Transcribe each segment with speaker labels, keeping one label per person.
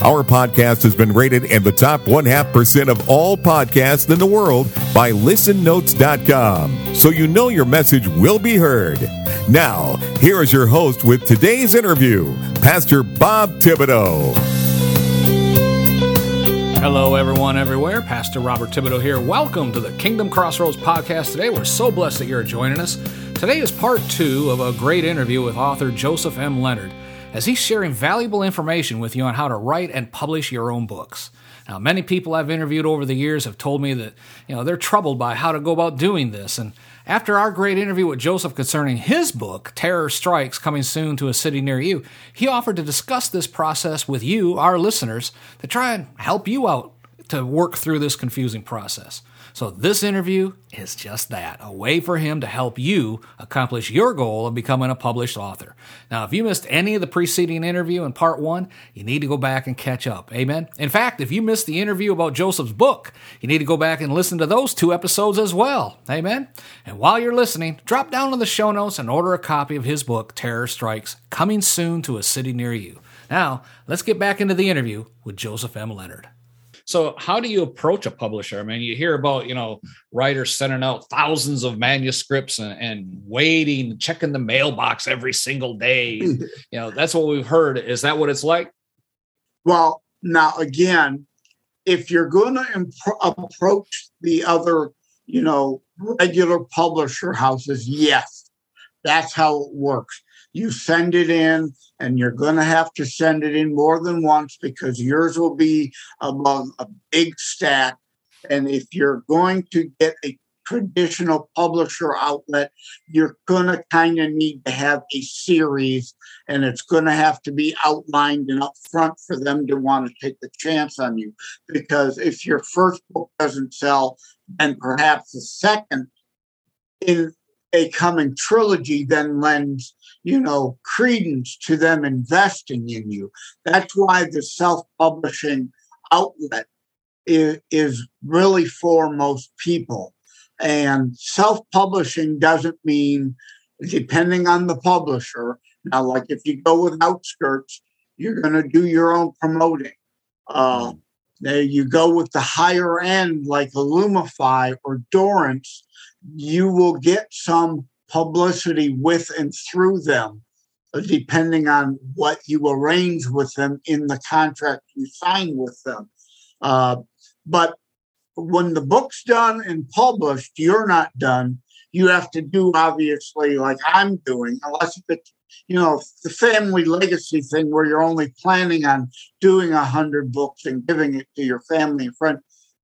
Speaker 1: Our podcast has been rated in the top one half percent of all podcasts in the world by listennotes.com. So you know your message will be heard. Now, here is your host with today's interview, Pastor Bob Thibodeau.
Speaker 2: Hello, everyone, everywhere. Pastor Robert Thibodeau here. Welcome to the Kingdom Crossroads podcast. Today, we're so blessed that you're joining us. Today is part two of a great interview with author Joseph M. Leonard as he's sharing valuable information with you on how to write and publish your own books. Now, many people I've interviewed over the years have told me that, you know, they're troubled by how to go about doing this. And after our great interview with Joseph concerning his book, Terror Strikes, coming soon to a city near you, he offered to discuss this process with you, our listeners, to try and help you out to work through this confusing process. So, this interview is just that a way for him to help you accomplish your goal of becoming a published author. Now, if you missed any of the preceding interview in part one, you need to go back and catch up. Amen. In fact, if you missed the interview about Joseph's book, you need to go back and listen to those two episodes as well. Amen. And while you're listening, drop down to the show notes and order a copy of his book, Terror Strikes, coming soon to a city near you. Now, let's get back into the interview with Joseph M. Leonard. So how do you approach a publisher? I mean, you hear about, you know, writers sending out thousands of manuscripts and, and waiting, checking the mailbox every single day. you know, that's what we've heard. Is that what it's like?
Speaker 3: Well, now again, if you're going to imp- approach the other, you know, regular publisher houses, yes, that's how it works you send it in and you're going to have to send it in more than once because yours will be among a big stack. And if you're going to get a traditional publisher outlet you're going to kind of need to have a series and it's going to have to be outlined and up front for them to want to take the chance on you. Because if your first book doesn't sell then perhaps the second in a coming trilogy then lends you know, credence to them investing in you. That's why the self publishing outlet is, is really for most people. And self publishing doesn't mean, depending on the publisher, now, like if you go with Outskirts, you're going to do your own promoting. Uh, there you go with the higher end, like Illumify or Dorrance, you will get some publicity with and through them, uh, depending on what you arrange with them in the contract you sign with them. Uh, but when the book's done and published, you're not done. You have to do obviously like I'm doing, unless it's you know the family legacy thing where you're only planning on doing a hundred books and giving it to your family and friends.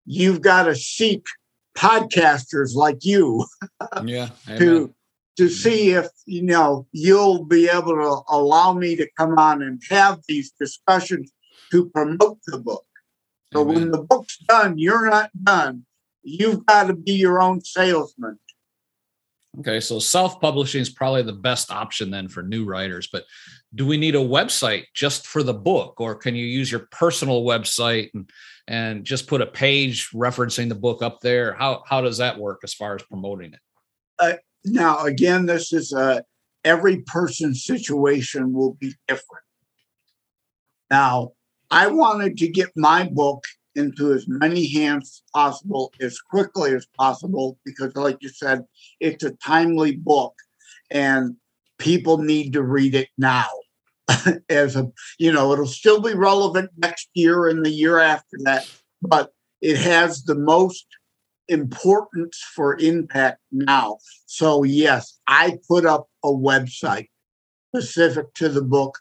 Speaker 3: You've got to seek podcasters like you
Speaker 2: yeah,
Speaker 3: to to see if you know you'll be able to allow me to come on and have these discussions to promote the book. So Amen. when the book's done, you're not done. You've got to be your own salesman.
Speaker 2: Okay, so self-publishing is probably the best option then for new writers. But do we need a website just for the book, or can you use your personal website and and just put a page referencing the book up there? How how does that work as far as promoting it?
Speaker 3: Uh, now, again, this is a every person's situation will be different. Now, I wanted to get my book into as many hands as possible as quickly as possible because, like you said, it's a timely book and people need to read it now. as a, you know, it'll still be relevant next year and the year after that, but it has the most importance for impact now. So, yes, I put up a website specific to the book,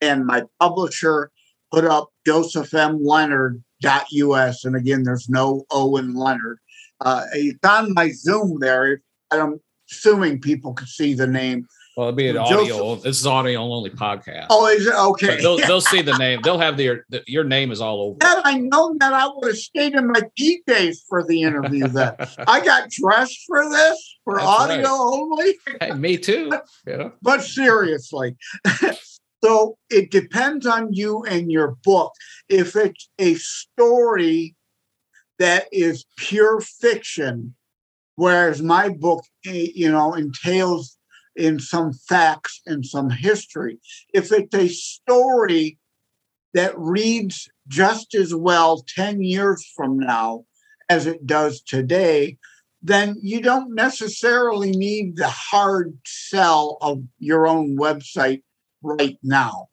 Speaker 3: and my publisher put up josephmleonard.us. And again, there's no O in Leonard. Uh, it's on my Zoom there. I'm assuming people can see the name.
Speaker 2: Well, it'll be an audio. This is audio only podcast.
Speaker 3: Oh, is it okay?
Speaker 2: But they'll they'll see the name. They'll have their the, your name is all over.
Speaker 3: Had I known that, I would have stayed in my PJs for the interview. Then I got dressed for this for
Speaker 2: That's
Speaker 3: audio
Speaker 2: right.
Speaker 3: only.
Speaker 2: Hey, me too. Know?
Speaker 3: But seriously, so it depends on you and your book. If it's a story that is pure fiction, whereas my book, eh, you know, entails in some facts and some history. If it's a story that reads just as well 10 years from now as it does today, then you don't necessarily need the hard sell of your own website right now.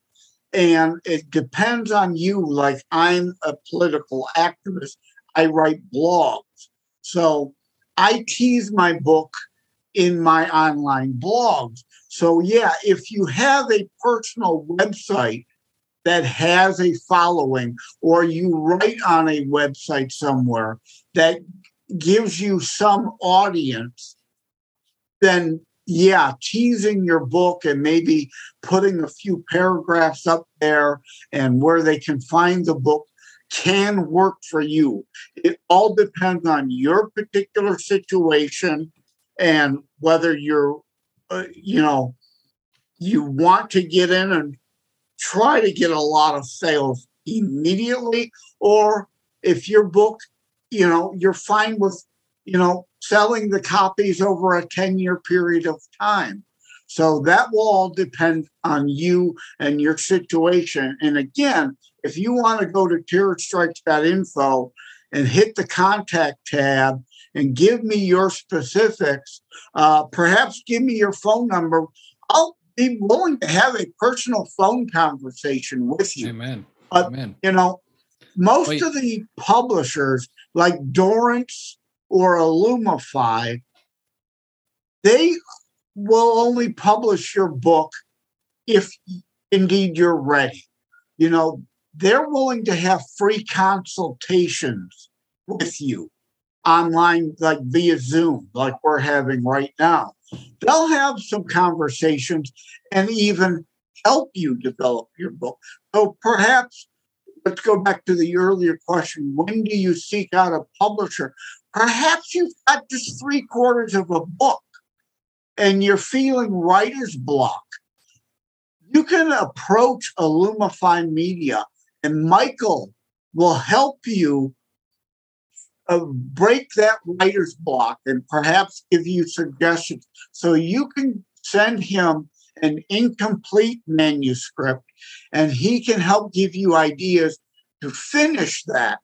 Speaker 3: And it depends on you. Like I'm a political activist, I write blogs. So I tease my book in my online blogs. So, yeah, if you have a personal website that has a following, or you write on a website somewhere that gives you some audience, then yeah, teasing your book and maybe putting a few paragraphs up there and where they can find the book can work for you. It all depends on your particular situation and whether you're, uh, you know, you want to get in and try to get a lot of sales immediately, or if your book, you know, you're fine with, you know, selling the copies over a 10 year period of time. So that will all depend on you and your situation. And again, if you want to go to terrorstrikes.info and hit the contact tab and give me your specifics, uh, perhaps give me your phone number. I'll be willing to have a personal phone conversation with you.
Speaker 2: Amen.
Speaker 3: Uh,
Speaker 2: Amen.
Speaker 3: You know, most
Speaker 2: Wait.
Speaker 3: of the publishers like Dorrance or Illumify, they will only publish your book if indeed you're ready. You know, they're willing to have free consultations with you online, like via Zoom, like we're having right now. They'll have some conversations and even help you develop your book. So perhaps let's go back to the earlier question when do you seek out a publisher? Perhaps you've got just three quarters of a book and you're feeling writer's block. You can approach Illumify Media and Michael will help you uh, break that writer's block and perhaps give you suggestions. So you can send him an incomplete manuscript and he can help give you ideas to finish that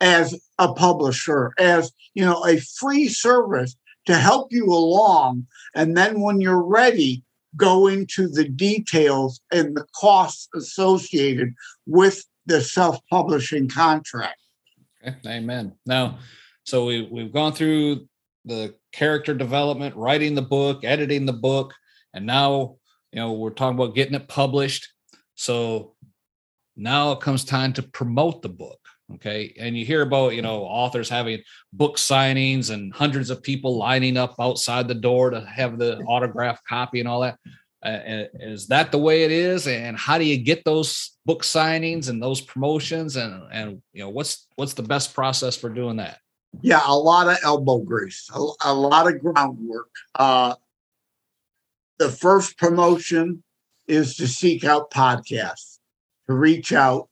Speaker 3: as a publisher as you know a free service to help you along. And then when you're ready go into the details and the costs associated with the self-publishing contract
Speaker 2: Okay. Amen. Now, so we we've gone through the character development, writing the book, editing the book, and now you know we're talking about getting it published. So now it comes time to promote the book. Okay. And you hear about, you know, authors having book signings and hundreds of people lining up outside the door to have the autograph copy and all that. Uh, is that the way it is? And how do you get those book signings and those promotions? And and you know what's what's the best process for doing that?
Speaker 3: Yeah, a lot of elbow grease, a, a lot of groundwork. Uh, the first promotion is to seek out podcasts, to reach out.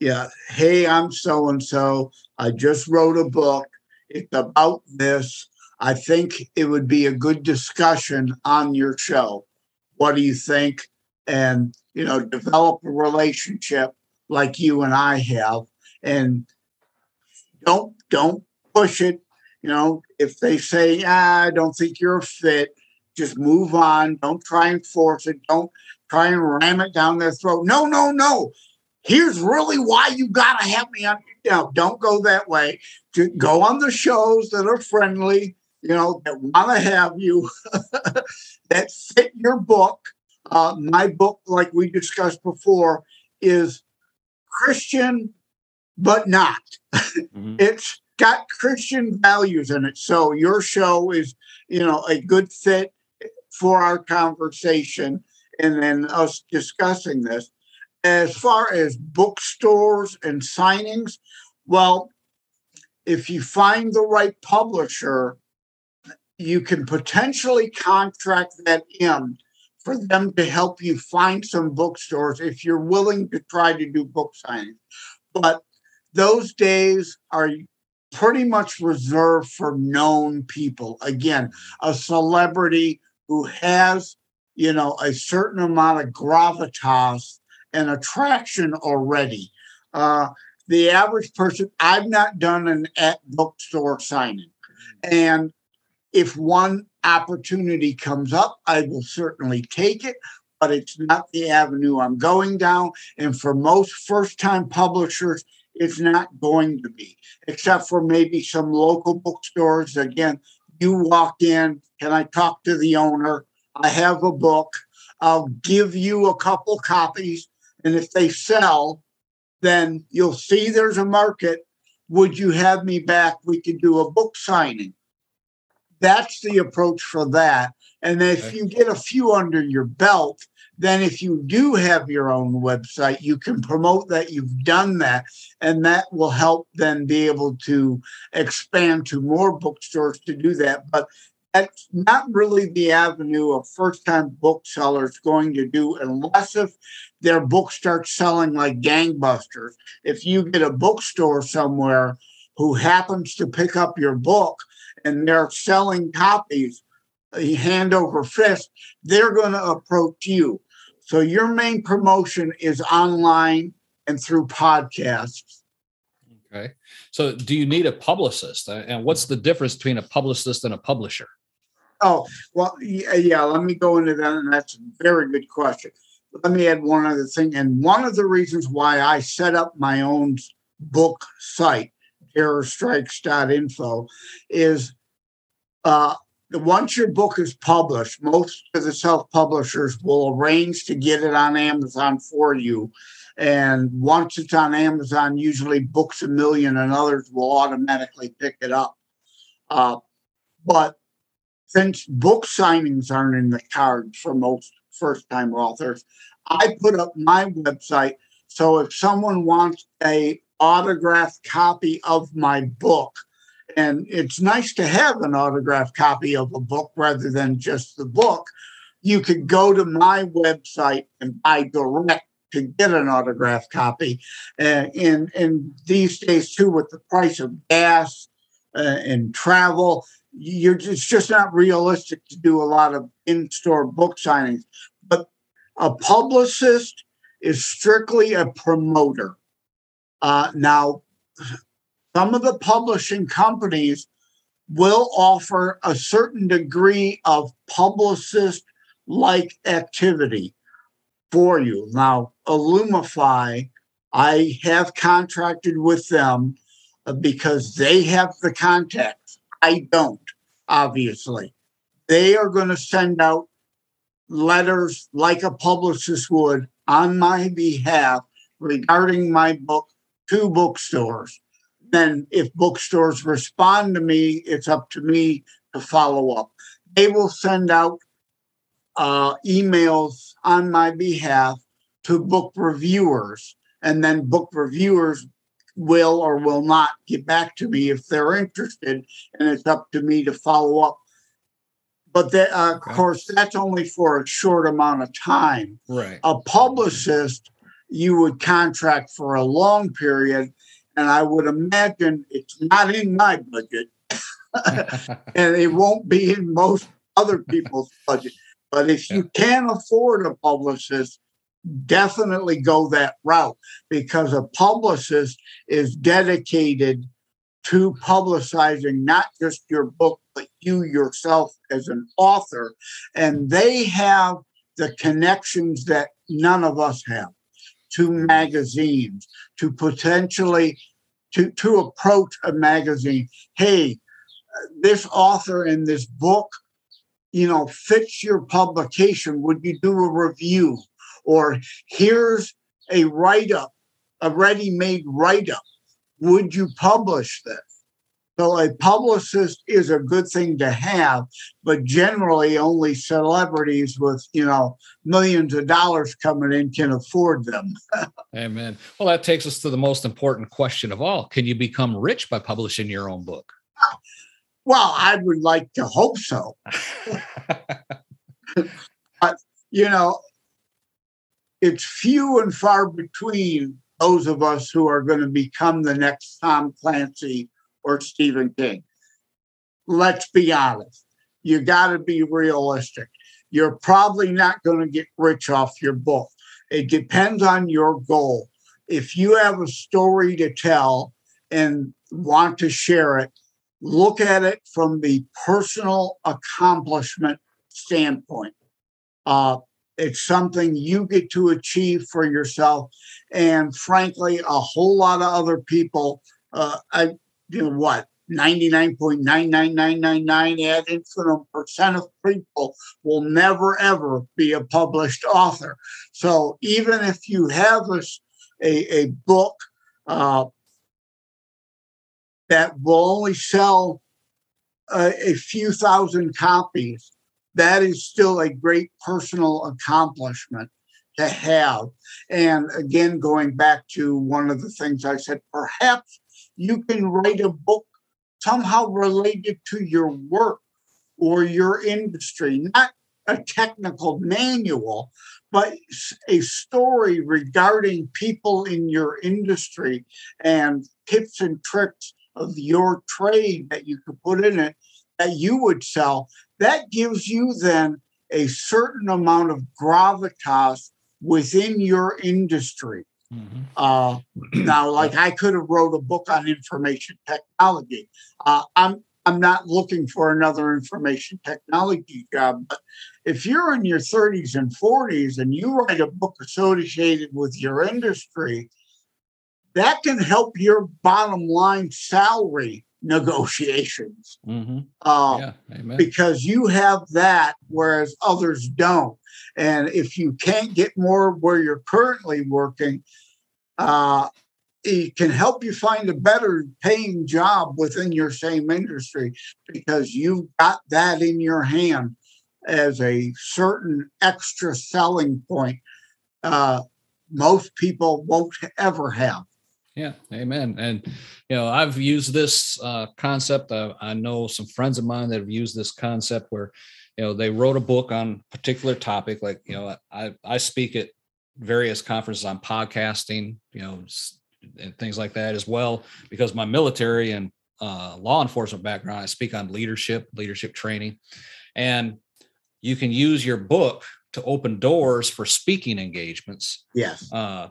Speaker 3: Yeah, hey, I'm so and so. I just wrote a book. It's about this. I think it would be a good discussion on your show. What do you think? And, you know, develop a relationship like you and I have. And don't don't push it. You know, if they say, ah, I don't think you're a fit, just move on. Don't try and force it. Don't try and ram it down their throat. No, no, no. Here's really why you got to have me on. You know, don't go that way. Just go on the shows that are friendly, you know, that want to have you, that fit your book. Uh, my book, like we discussed before, is Christian, but not.
Speaker 2: Mhm.
Speaker 3: It's got Christian values in it. So your show is, you know, a good fit for our conversation and then us discussing this. As far as bookstores and signings, well, if you find the right publisher, you can potentially contract that in for them to help you find some bookstores if you're willing to try to do book signings. But those days are pretty much reserved for known people. Again, a celebrity who has, you know, a certain amount of gravitas and attraction already. Uh, the average person, I've not done an at bookstore signing. And if one opportunity comes up, I will certainly take it, but it's not the avenue I'm going down. And for most first time publishers, it's not going to be, except for maybe some local bookstores. Again, you walk in, can I talk to the owner? I have a book. I'll give you a couple copies. And if they sell, then you'll see there's a market. Would you have me back? We could do a book signing. That's the approach for that. And if okay. you get a few under your belt, then if you do have your own website, you can promote that you've done that, and that will help then be able to expand to more bookstores to do that. But that's not really the avenue a first time bookseller is going to do unless if their book starts selling like gangbusters. If you get a bookstore somewhere who happens to pick up your book and they're selling copies uh, hand over fist, they're going to approach you. So your main promotion is online and through podcasts.
Speaker 2: Okay. So do you need a publicist? And what's the difference between a publicist and a publisher?
Speaker 3: Oh, well, uh, yeah, let me go into that. And that's a very good question. Let me add one other thing. And one of the reasons why I set up my own book site, terrorstrikes.info, is uh, once your book is published, most of the self publishers will arrange to get it on Amazon for you. And once it's on Amazon, usually Books a Million and others will automatically pick it up. Uh, but since book signings aren't in the cards for most first time authors, I put up my website. So if someone wants a autographed copy of my book, and it's nice to have an autographed copy of a book rather than just the book. You could go to my website and buy direct to get an autographed copy. Uh, and, and these days, too, with the price of gas uh, and travel, you're it's just not realistic to do a lot of in-store book signings. But a publicist is strictly a promoter. Uh, now, some of the publishing companies will offer a certain degree of publicist like activity for you. Now, Illumify, I have contracted with them uh, because they have the contacts. I don't, obviously. They are going to send out letters like a publicist would on my behalf regarding my book to bookstores then if bookstores respond to me, it's up to me to follow up. They will send out uh, emails on my behalf to book reviewers, and then book reviewers will or will not get back to me if they're interested, and it's up to me to follow up. But that, uh, okay. of course, that's only for a short amount of time.
Speaker 2: Right.
Speaker 3: A publicist you would contract for a long period and I would imagine it's not in my budget, and it won't be in most other people's budget. But if you can afford a publicist, definitely go that route because a publicist is dedicated to publicizing not just your book, but you yourself as an author. And they have the connections that none of us have to magazines, to potentially to, to approach a magazine. Hey, this author in this book, you know, fits your publication. Would you do a review? Or here's a write up, a ready made write up. Would you publish this? So a publicist is a good thing to have, but generally only celebrities with, you know, millions of dollars coming in can afford them.
Speaker 2: Amen. Well, that takes us to the most important question of all. Can you become rich by publishing your own book?
Speaker 3: Well, I would like to hope so. but, you know, it's few and far between those of us who are going to become the next Tom Clancy or Stephen King. Let's be honest. You got to be realistic. You're probably not going to get rich off your book. It depends on your goal. If you have a story to tell and want to share it, look at it from the personal accomplishment standpoint. Uh, it's something you get to achieve for yourself. And frankly, a whole lot of other people, uh, I, you know what, 99.99999 ad infinitum percent of people will never ever be a published author. So even if you have a, a, a book uh, that will only sell a, a few thousand copies, that is still a great personal accomplishment to have. And again, going back to one of the things I said, perhaps you can write a book somehow related to your work or your industry, not a technical manual, but a story regarding people in your industry and tips and tricks of your trade that you could put in it that you would sell. That gives you then a certain amount of gravitas within your industry. Mm-hmm. Uh, now, like I could have wrote a book on information technology. Uh, I'm I'm not looking for another information technology job, but if you're in your 30s and 40s and you write a book associated with your industry, that can help your bottom line salary negotiations mm-hmm. uh, yeah, because you have that, whereas others don't. And if you can't get more where you're currently working, uh, it can help you find a better paying job within your same industry because you've got that in your hand as a certain extra selling point uh, most people won't ever have.
Speaker 2: Yeah, amen. And you know, I've used this uh, concept. Uh, I know some friends of mine that have used this concept where, you know, they wrote a book on a particular topic. Like, you know, I I speak at various conferences on podcasting, you know, and things like that as well. Because my military and uh, law enforcement background, I speak on leadership, leadership training, and you can use your book to open doors for speaking engagements.
Speaker 3: Yes.
Speaker 2: Uh,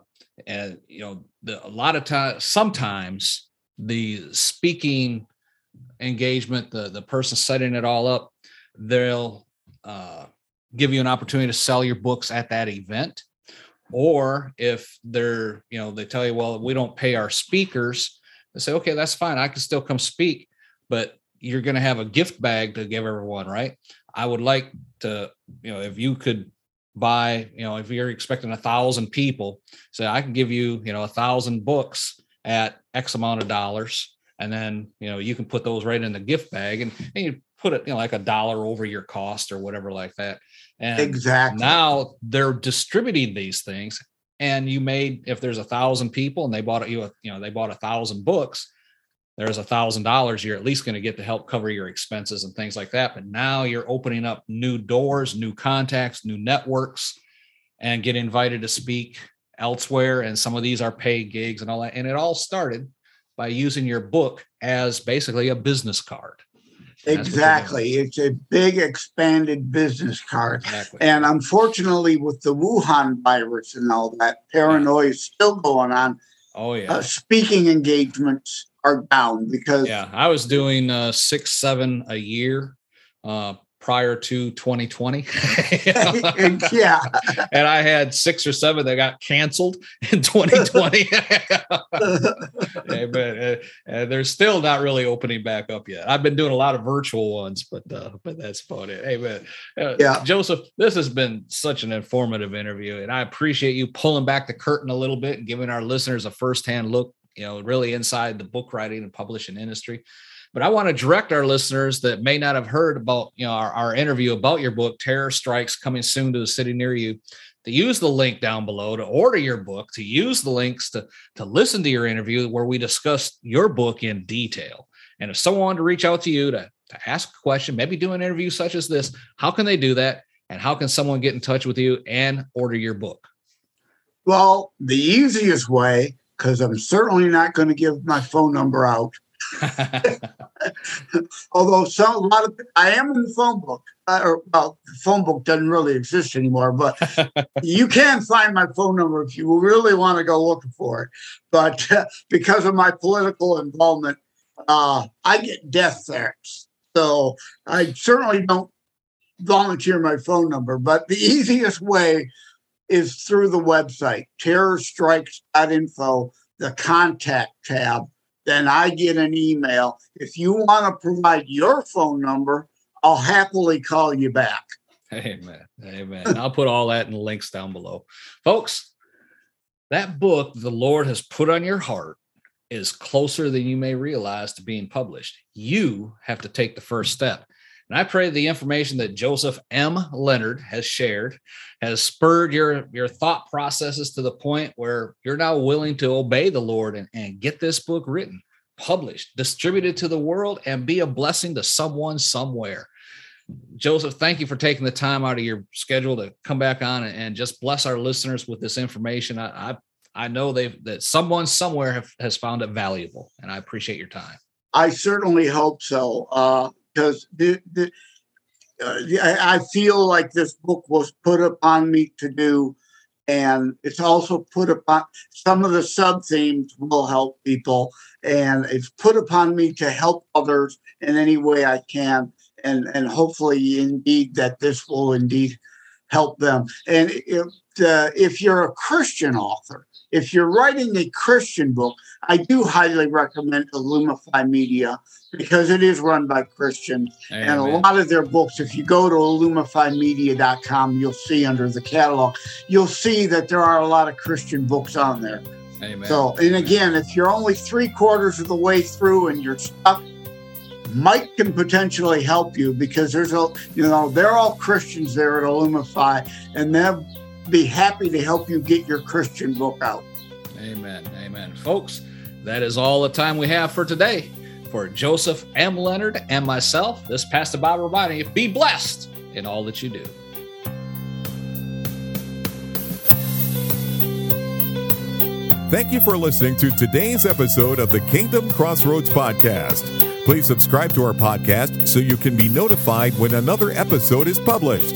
Speaker 2: and you know the, a lot of times sometimes the speaking engagement the the person setting it all up they'll uh, give you an opportunity to sell your books at that event or if they're you know they tell you well we don't pay our speakers they say okay that's fine i can still come speak but you're going to have a gift bag to give everyone right i would like to you know if you could buy, you know, if you're expecting a thousand people, say I can give you, you know, a thousand books at X amount of dollars. And then, you know, you can put those right in the gift bag and, and you put it, you know, like a dollar over your cost or whatever like that. And
Speaker 3: exactly.
Speaker 2: now they're distributing these things. And you made, if there's a thousand people and they bought you, you know, they bought a thousand books, there's a thousand dollars you're at least going to get to help cover your expenses and things like that. But now you're opening up new doors new contacts new networks and get invited to speak elsewhere. And some of these are paid gigs and all that. And it all started by using your book as basically a business card
Speaker 3: exactly. It's a big expanded business card. Exactly. and unfortunately with the wuhan virus and all that paranoia is still going on.
Speaker 2: Oh yeah. Uh,
Speaker 3: speaking engagements are down because
Speaker 2: yeah, I was doing uh, six, seven a year uh, prior to 2020.
Speaker 3: yeah,
Speaker 2: and I had six or seven that got canceled in 2020. but uh, uh, they're still not really opening back up yet. I've been doing a lot of virtual ones, but uh, but that's about it. Hey man, uh, yeah, Joseph, this has been such an informative interview, and I appreciate you pulling back the curtain a little bit and giving our listeners a firsthand look you know, really inside the book writing and publishing industry. But I want to direct our listeners that may not have heard about you know our, our interview about your book, Terror Strikes, coming soon to a city near you. To use the link down below to order your book, to use the links to to listen to your interview where we discussed your book in detail. And if someone wanted to reach out to you to, to ask a question, maybe do an interview such as this, how can they do that? And how can someone get in touch with you and order your book?
Speaker 3: Well, the easiest way, because I'm certainly not going to give my phone number out. Although some a lot of I am in the phone book, uh, or well, the phone book doesn't really exist anymore. But you can find my phone number if you really want to go looking for it. But uh, because of my political involvement, uh, I get death threats, so I certainly don't volunteer my phone number. But the easiest way is through the website terrorstrikes.info, the contact tab. Then I get an email. If you want to provide your phone number, I'll happily call you back.
Speaker 2: Amen. Amen. I'll put all that in the links down below. Folks, that book the Lord has put on your heart is closer than you may realize to being published. You have to take the first step. And I pray the information that Joseph M. Leonard has shared has spurred your, your thought processes to the point where you're now willing to obey the Lord and, and get this book written, published, distributed to the world, and be a blessing to someone somewhere. Joseph, thank you for taking the time out of your schedule to come back on and, just bless our listeners with this information. I, I, I know they've that someone somewhere have, has found it valuable, and I appreciate your time.
Speaker 3: I certainly hope so. Uh, because the, the, uh, I, feel like this book was put upon me to do, and it's also put upon some of the sub themes will help people, and it's put upon me to help others in any way I can, and and hopefully, indeed, that this will indeed help them. And if uh, if you're a Christian author, if you're writing a Christian book, I do highly recommend Illumify Media because it is run by Christians. Amen. And a lot of their books, if you go to illumifymedia.com, you'll see under the catalog, you'll see that there are a lot of Christian books on there. Amen. So, and again, if you're only three quarters of the way through and you're stuck, Mike can potentially help you because there's a, you know, they're all Christians there at Illumify, and they're be happy to help you get your Christian book out.
Speaker 2: Amen. Amen. Folks, that is all the time we have for today. For Joseph M. Leonard and myself, this Pastor Bob reminding you be blessed in all that you do.
Speaker 1: Thank you for listening to today's episode of the Kingdom Crossroads Podcast. Please subscribe to our podcast so you can be notified when another episode is published.